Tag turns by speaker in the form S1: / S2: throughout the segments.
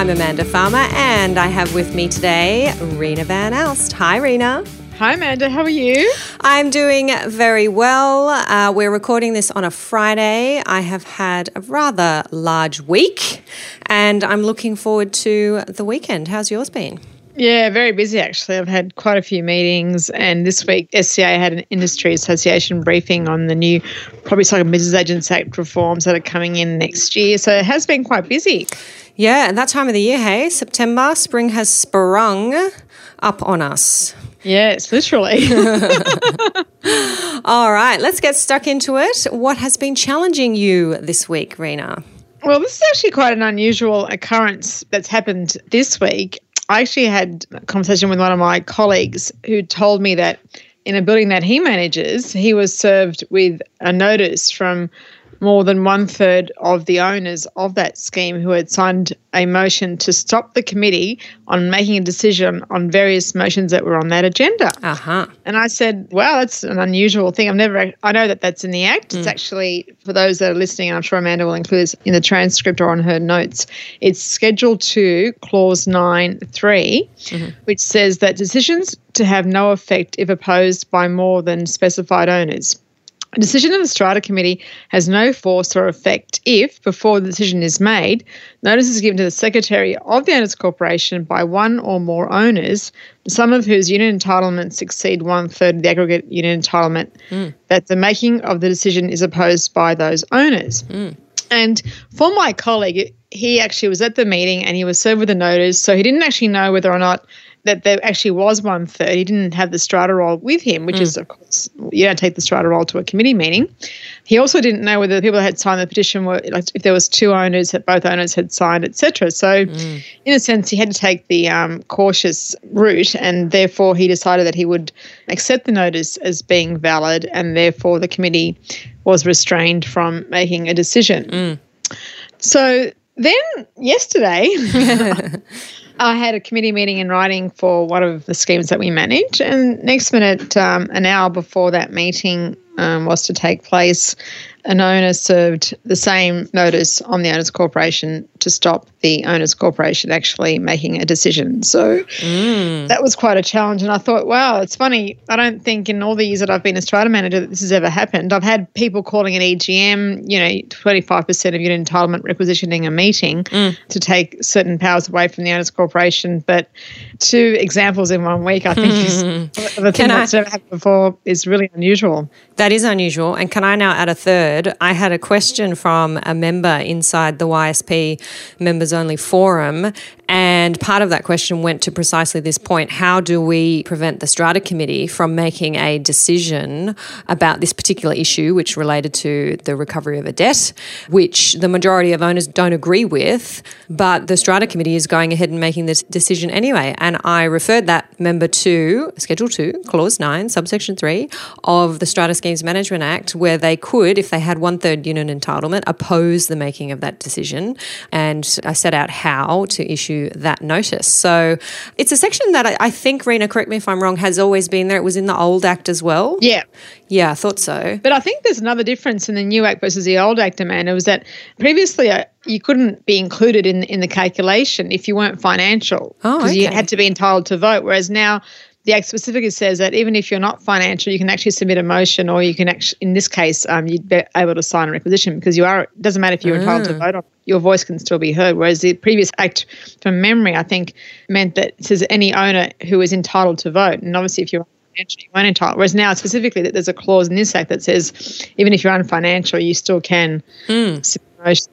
S1: I'm Amanda Farmer, and I have with me today Reena Van Aalst. Hi, Reena.
S2: Hi, Amanda. How are you?
S1: I'm doing very well. Uh, we're recording this on a Friday. I have had a rather large week, and I'm looking forward to the weekend. How's yours been?
S2: Yeah, very busy actually. I've had quite a few meetings, and this week SCA had an industry association briefing on the new Property Cycle Business Agents Act reforms that are coming in next year. So it has been quite busy.
S1: Yeah, and that time of the year, hey, September, spring has sprung up on us.
S2: Yes, literally.
S1: All right, let's get stuck into it. What has been challenging you this week, Reena?
S2: Well, this is actually quite an unusual occurrence that's happened this week. I actually had a conversation with one of my colleagues who told me that in a building that he manages, he was served with a notice from more than one third of the owners of that scheme who had signed a motion to stop the committee on making a decision on various motions that were on that agenda.
S1: Uh-huh.
S2: And I said, "Well, that's an unusual thing. I've never. I know that that's in the act. It's mm. actually for those that are listening, and I'm sure Amanda will include this in the transcript or on her notes. It's Schedule Two, Clause Nine Three, mm-hmm. which says that decisions to have no effect if opposed by more than specified owners." A decision of the strata committee has no force or effect if, before the decision is made, notice is given to the secretary of the owners corporation by one or more owners, some of whose unit entitlements exceed one third of the aggregate unit entitlement, mm. that the making of the decision is opposed by those owners. Mm. And for my colleague, he actually was at the meeting and he was served with a notice, so he didn't actually know whether or not that there actually was one third. He didn't have the strata roll with him, which mm. is, of course, you don't take the strata roll to a committee meeting. He also didn't know whether the people that had signed the petition were, like, if there was two owners, that both owners had signed, etc. So, mm. in a sense, he had to take the um, cautious route, and therefore he decided that he would accept the notice as being valid, and therefore the committee was restrained from making a decision. Mm. So then yesterday, I had a committee meeting in writing for one of the schemes that we manage, and next minute, um, an hour before that meeting um, was to take place, an owner served the same notice on the owners corporation to stop the owners corporation actually making a decision. So mm. that was quite a challenge. And I thought, wow, it's funny. I don't think in all the years that I've been a strata manager that this has ever happened. I've had people calling an EGM, you know, 25% of unit entitlement requisitioning a meeting mm. to take certain powers away from the owners corporation. But two examples in one week, I think, is the thing that's never happened before is really unusual.
S1: That is unusual. And can I now add a third? I had a question from a member inside the YSP members only forum, and part of that question went to precisely this point how do we prevent the strata committee from making a decision about this particular issue, which related to the recovery of a debt, which the majority of owners don't agree with, but the strata committee is going ahead and making this decision anyway. And I referred that member to Schedule 2, Clause 9, Subsection 3 of the Strata Schemes Management Act, where they could, if they had one third unit entitlement, oppose the making of that decision. And I set out how to issue that notice. So it's a section that I, think, Reena, correct me if I'm wrong, has always been there. It was in the old Act as well.
S2: Yeah.
S1: Yeah, I thought so.
S2: But I think there's another difference in the new Act versus the old Act, Amanda, was that previously uh, you couldn't be included in, in the calculation if you weren't financial.
S1: Because oh, okay.
S2: you had to be entitled to vote. Whereas now the Act specifically says that even if you're not financial, you can actually submit a motion, or you can actually, in this case, um, you'd be able to sign a requisition because you are. It doesn't matter if you're mm. entitled to vote on. Your voice can still be heard. Whereas the previous Act, from memory, I think meant that it says any owner who is entitled to vote, and obviously if you're financial, you weren't entitled. Whereas now, specifically, that there's a clause in this Act that says even if you're unfinancial, you still can. Mm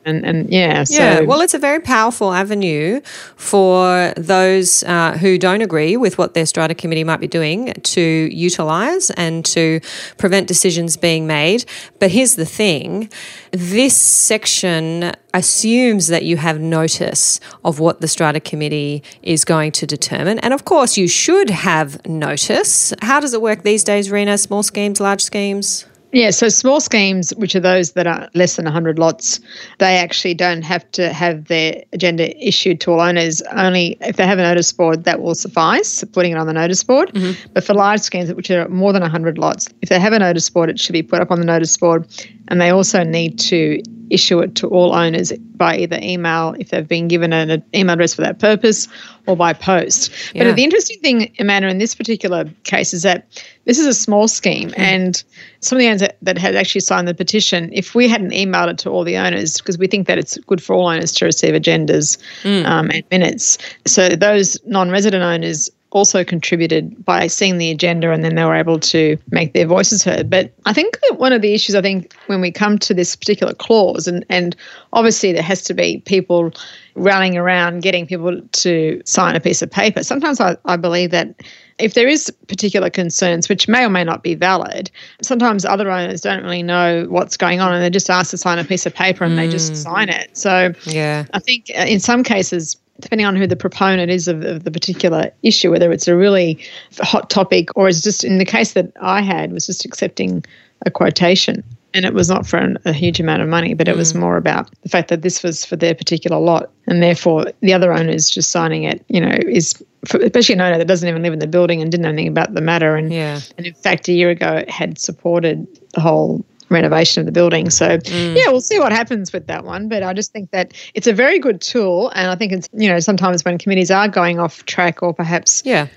S2: and, and yeah.
S1: Yeah, well, it's a very powerful avenue for those uh, who don't agree with what their strata committee might be doing to utilise and to prevent decisions being made. But here's the thing this section assumes that you have notice of what the strata committee is going to determine. And of course, you should have notice. How does it work these days, Reena? Small schemes, large schemes?
S2: Yeah, so small schemes, which are those that are less than 100 lots, they actually don't have to have their agenda issued to all owners. Only if they have a notice board, that will suffice, putting it on the notice board. Mm-hmm. But for large schemes, which are more than 100 lots, if they have a notice board, it should be put up on the notice board. And they also need to issue it to all owners by either email if they've been given an email address for that purpose or by post. Yeah. But the interesting thing, Amanda, in this particular case is that this is a small scheme mm. and some of the owners that, that had actually signed the petition, if we hadn't emailed it to all the owners, because we think that it's good for all owners to receive agendas mm. um, and minutes. So those non-resident owners also contributed by seeing the agenda and then they were able to make their voices heard. But I think that one of the issues, I think, when we come to this particular clause, and, and obviously there has to be people rallying around getting people to sign a piece of paper. Sometimes I, I believe that if there is particular concerns, which may or may not be valid, sometimes other owners don't really know what's going on and they're just asked to sign a piece of paper and mm. they just mm. sign it. So yeah. I think uh, in some cases, depending on who the proponent is of, of, the particular issue, whether it's a really hot topic or it's just in the case that I had was just accepting a quotation. And it was not for an, a huge amount of money, but it mm. was more about the fact that this was for their particular lot. And therefore, the other owners just signing it, you know, is, for, especially an owner that doesn't even live in the building and didn't know anything about the matter. And, yeah. and in fact, a year ago, had supported the whole renovation of the building. So mm. yeah, we'll see what happens with that one. But I just think that it's a very good tool, and I think it's you know sometimes when committees are going off track or perhaps yeah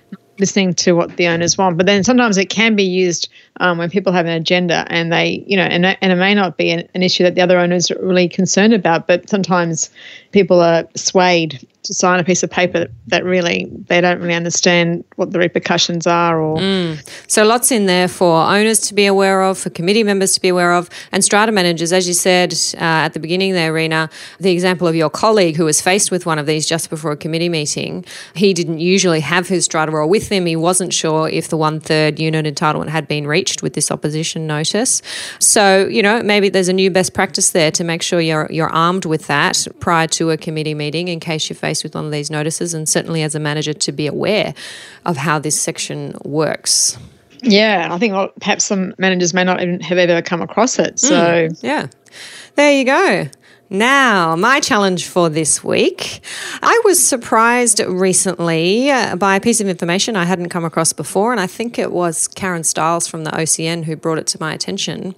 S2: listening to what the owners want. But then sometimes it can be used um, when people have an agenda and they, you know, and, and it may not be an, an, issue that the other owners are really concerned about, but sometimes people are swayed to sign a piece of paper that really they don't really understand what the repercussions are or mm.
S1: so lots in there for owners to be aware of for committee members to be aware of and strata managers as you said uh, at the beginning there Reena the example of your colleague who was faced with one of these just before a committee meeting. He didn't usually have his strata roll with him. He wasn't sure if the one third unit entitlement had been reached with this opposition notice. So you know maybe there's a new best practice there to make sure you're you're armed with that prior to a committee meeting in case you face faced with one of these notices, and certainly as a manager to be aware of how this section works.
S2: Yeah, I think perhaps some managers may not even have ever come across it. So,
S1: mm, yeah, there you go. Now, my challenge for this week. I was surprised recently uh, by a piece of information I hadn't come across before, and I think it was Karen Stiles from the OCN who brought it to my attention.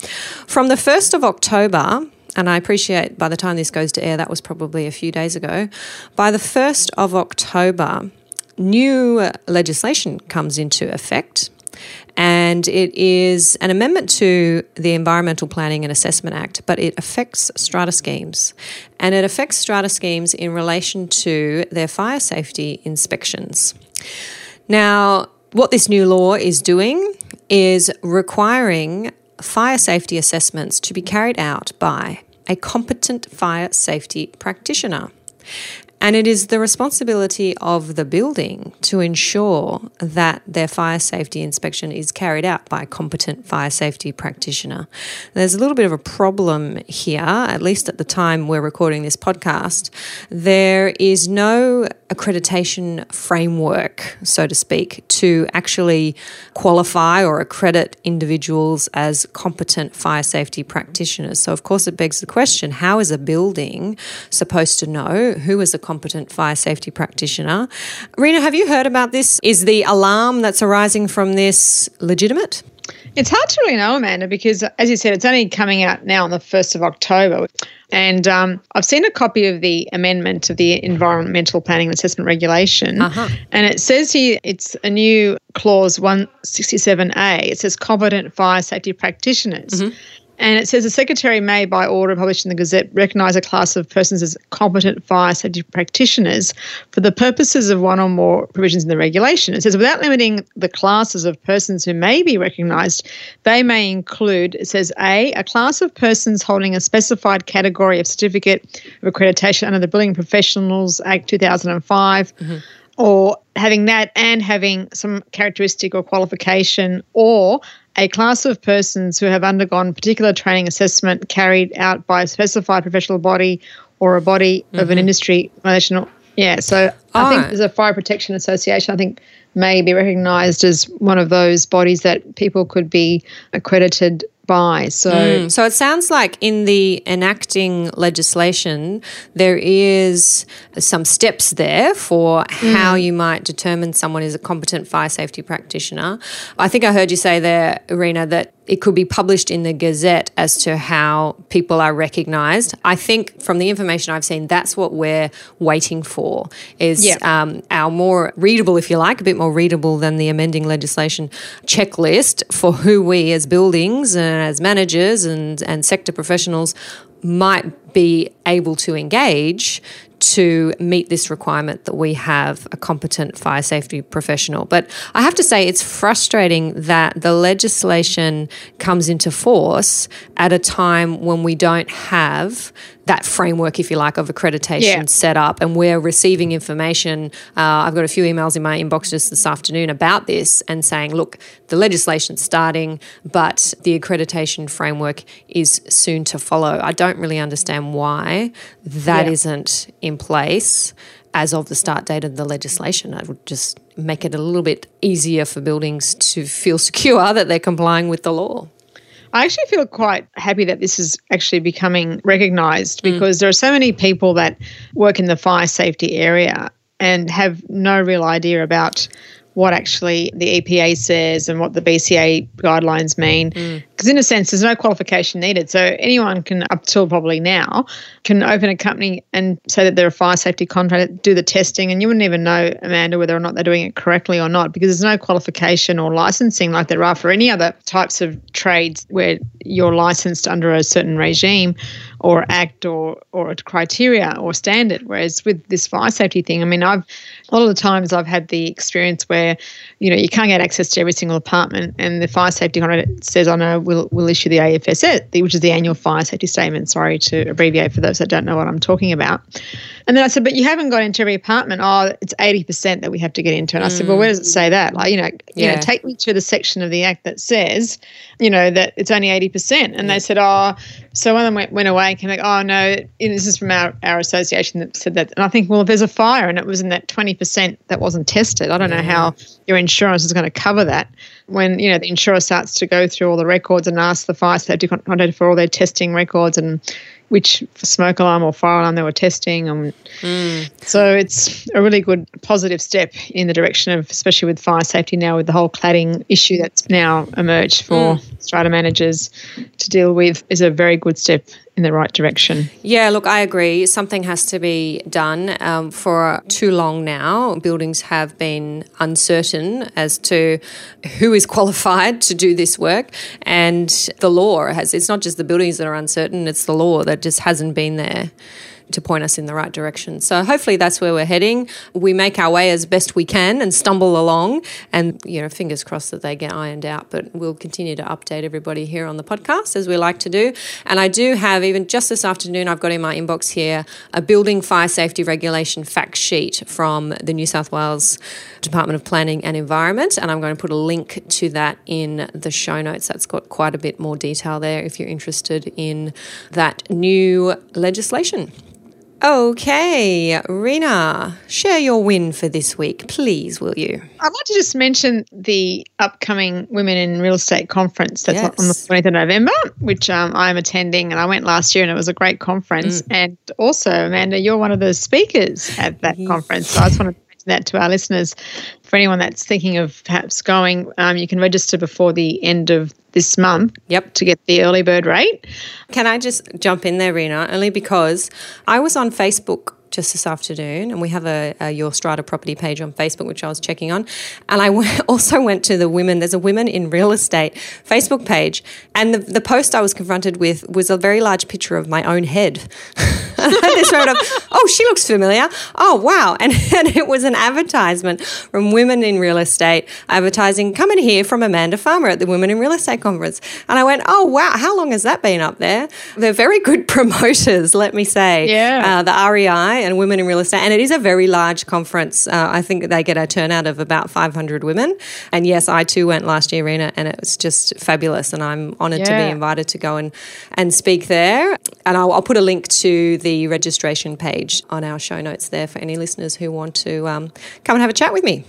S1: From the 1st of October, and I appreciate by the time this goes to air, that was probably a few days ago. By the 1st of October, new legislation comes into effect. And it is an amendment to the Environmental Planning and Assessment Act, but it affects strata schemes. And it affects strata schemes in relation to their fire safety inspections. Now, what this new law is doing is requiring fire safety assessments to be carried out by a competent fire safety practitioner. And it is the responsibility of the building to ensure that their fire safety inspection is carried out by a competent fire safety practitioner. There's a little bit of a problem here, at least at the time we're recording this podcast. There is no accreditation framework, so to speak, to actually qualify or accredit individuals as competent fire safety practitioners. So, of course, it begs the question how is a building supposed to know who is a competent fire safety practitioner. Rena, have you heard about this? Is the alarm that's arising from this legitimate?
S2: It's hard to really know, Amanda, because as you said, it's only coming out now on the 1st of October. And um, I've seen a copy of the amendment of the Environmental Planning and Assessment Regulation. Uh-huh. And it says here it's a new clause 167A. It says competent fire safety practitioners. Mm-hmm. And it says the secretary may, by order published in the Gazette, recognise a class of persons as competent fire safety practitioners for the purposes of one or more provisions in the regulation. It says without limiting the classes of persons who may be recognised, they may include, it says A, a class of persons holding a specified category of certificate of accreditation under the Building Professionals Act 2005. Mm-hmm or having that and having some characteristic or qualification or a class of persons who have undergone particular training assessment carried out by a specified professional body or a body mm-hmm. of an mm-hmm. industry national yeah so i think there's a fire protection association i think may be recognised as one of those bodies that people could be accredited by. So, mm,
S1: so it sounds like in the enacting legislation, there is some steps there for mm. how you might determine someone is a competent fire safety practitioner. I think I heard you say there, Reena, that it could be published in the Gazette as to how people are recognised. I think from the information I've seen, that's what we're waiting for is yeah. um, our more readable, if you like, a bit more readable than the amending legislation checklist for who we as buildings and as managers and, and sector professionals might be able to engage to meet this requirement that we have a competent fire safety professional. But I have to say, it's frustrating that the legislation comes into force at a time when we don't have that framework, if you like, of accreditation yeah. set up. And we're receiving information. Uh, I've got a few emails in my inbox just this afternoon about this and saying, look, the legislation's starting, but the accreditation framework is soon to follow. I don't really understand why that yeah. not in place as of the start date of the legislation. I would just make it a little bit easier for buildings to feel secure that they're complying with the law.
S2: I actually feel quite happy that this is actually becoming recognised mm. because mm. there are so many people that work in the fire safety area and have no real idea about what actually the EPA says and what the BCA guidelines mean. Because, in a sense, there's no qualification needed. So, anyone can, up till probably now, can open a company and say that they're a fire safety contractor, do the testing, and you wouldn't even know, Amanda, whether or not they're doing it correctly or not because there's no qualification or licensing like there are for any other types of trades where you're licensed under a certain regime or act or or criteria or standard. Whereas with this fire safety thing, I mean, I've a lot of the times I've had the experience where, you know, you can't get access to every single apartment, and the fire safety contractor says, oh, "I know we'll we'll issue the AFSS, which is the annual fire safety statement." Sorry to abbreviate for those that don't know what I'm talking about. And then I said, but you haven't got into every apartment. Oh, it's 80% that we have to get into. And I said, well, where does it say that? Like, you know, you know, take me to the section of the act that says, you know, that it's only 80%. And yeah. they said, oh, so one of them went, went away and came like, oh, no, this is from our, our association that said that. And I think, well, if there's a fire and it was in that 20% that wasn't tested, I don't know how your insurance is going to cover that when you know the insurer starts to go through all the records and ask the fire safety contractor for all their testing records and which smoke alarm or fire alarm they were testing. Um, mm. So it's a really good positive step in the direction of, especially with fire safety now, with the whole cladding issue that's now emerged for mm. strata managers to deal with, is a very good step in the right direction.
S1: Yeah, look, I agree. Something has to be done. Um, for too long now, buildings have been uncertain as to who is qualified to do this work, and the law has. It's not just the buildings that are uncertain; it's the law that just hasn't been there to point us in the right direction. So hopefully that's where we're heading. We make our way as best we can and stumble along and you know fingers crossed that they get ironed out, but we'll continue to update everybody here on the podcast as we like to do. And I do have even just this afternoon I've got in my inbox here a building fire safety regulation fact sheet from the New South Wales Department of Planning and Environment and I'm going to put a link to that in the show notes. That's got quite a bit more detail there if you're interested in that new legislation. Okay, Reena, share your win for this week, please, will you?
S2: I'd like to just mention the upcoming Women in Real Estate conference that's yes. on the 20th of November, which um, I'm attending. And I went last year and it was a great conference. Mm. And also, Amanda, you're one of the speakers at that conference. So I just wanted that to our listeners for anyone that's thinking of perhaps going, um, you can register before the end of this month.
S1: Yep.
S2: To get the early bird rate.
S1: Can I just jump in there, Reena? Only because I was on Facebook just this afternoon, and we have a, a, Your Strata property page on Facebook, which I was checking on. And I w- also went to the women, there's a Women in Real Estate Facebook page, and the, the post I was confronted with was a very large picture of my own head. this sort of, oh, she looks familiar. Oh, wow. And, and it was an advertisement from Women in Real Estate advertising, come and hear from Amanda Farmer at the Women in Real Estate Conference. And I went, oh, wow, how long has that been up there? They're very good promoters, let me say.
S2: Yeah.
S1: Uh, the REI and Women in Real Estate. And it is a very large conference. Uh, I think they get a turnout of about 500 women. And yes, I too went last year, Reena, and it was just fabulous. And I'm honoured yeah. to be invited to go and, and speak there. And I'll, I'll put a link to the registration page on our show notes there for any listeners who want to um, come and have a chat with me.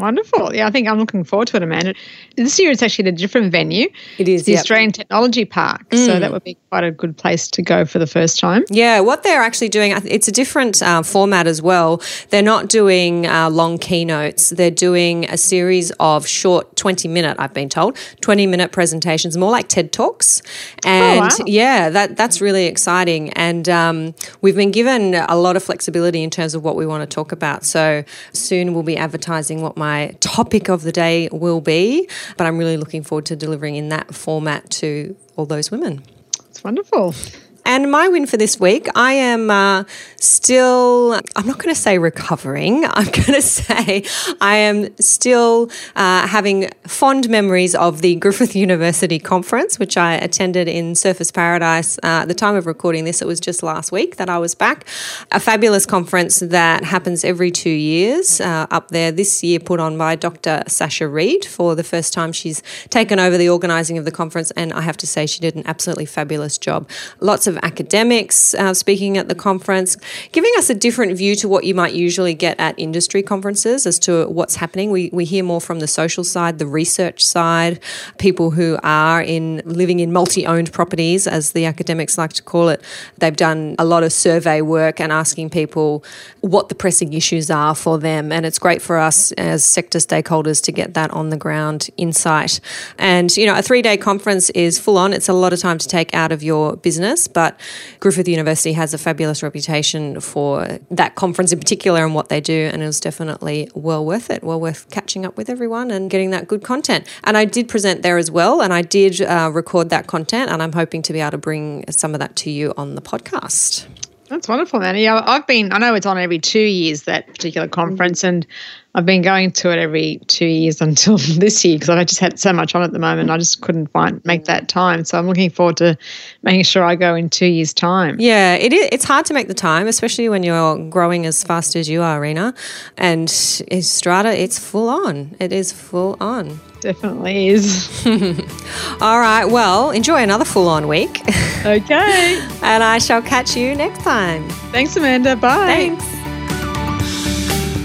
S2: Wonderful. Yeah, I think I'm looking forward to it, Amanda. This year it's actually at a different venue.
S1: It is.
S2: It's the yep. Australian Technology Park. Mm. So that would be quite a good place to go for the first time.
S1: Yeah, what they're actually doing, it's a different uh, format as well. They're not doing uh, long keynotes, they're doing a series of short 20 minute, I've been told, 20 minute presentations, more like TED Talks. And
S2: oh, wow.
S1: yeah, that, that's really exciting. And um, we've been given a lot of flexibility in terms of what we want to talk about. So soon we'll be advertising what my topic of the day will be. But I'm really looking forward to delivering in that format to all those women.
S2: It's wonderful.
S1: And my win for this week, I am uh, still, I'm not going to say recovering, I'm going to say I am still uh, having fond memories of the Griffith University conference, which I attended in Surfers Paradise. Uh, at the time of recording this, it was just last week that I was back. A fabulous conference that happens every two years uh, up there. This year, put on by Dr. Sacha Reid for the first time. She's taken over the organising of the conference, and I have to say, she did an absolutely fabulous job. Lots of of academics uh, speaking at the conference, giving us a different view to what you might usually get at industry conferences as to what's happening. We, we hear more from the social side, the research side, people who are in living in multi-owned properties, as the academics like to call it. They've done a lot of survey work and asking people what the pressing issues are for them. And it's great for us as sector stakeholders to get that on the ground insight. And, you know, a three day conference is full on. It's a lot of time to take out of your business, but but Griffith University has a fabulous reputation for that conference in particular and what they do. And it was definitely well worth it, well worth catching up with everyone and getting that good content. And I did present there as well. And I did uh, record that content. And I'm hoping to be able to bring some of that to you on the podcast.
S2: That's wonderful, man. Yeah, I've been, I know it's on every two years, that particular conference, and I've been going to it every two years until this year because I just had so much on at the moment. I just couldn't find make that time. So I'm looking forward to making sure I go in two years' time.
S1: Yeah, it is, it's hard to make the time, especially when you're growing as fast as you are, Reena. And Strata, it's full on. It is full on.
S2: Definitely is.
S1: All right. Well, enjoy another full on week.
S2: Okay.
S1: and I shall catch you next time.
S2: Thanks, Amanda. Bye.
S1: Thanks.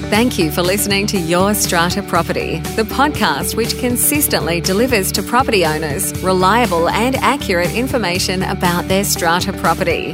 S3: Thank you for listening to Your Strata Property, the podcast which consistently delivers to property owners reliable and accurate information about their strata property.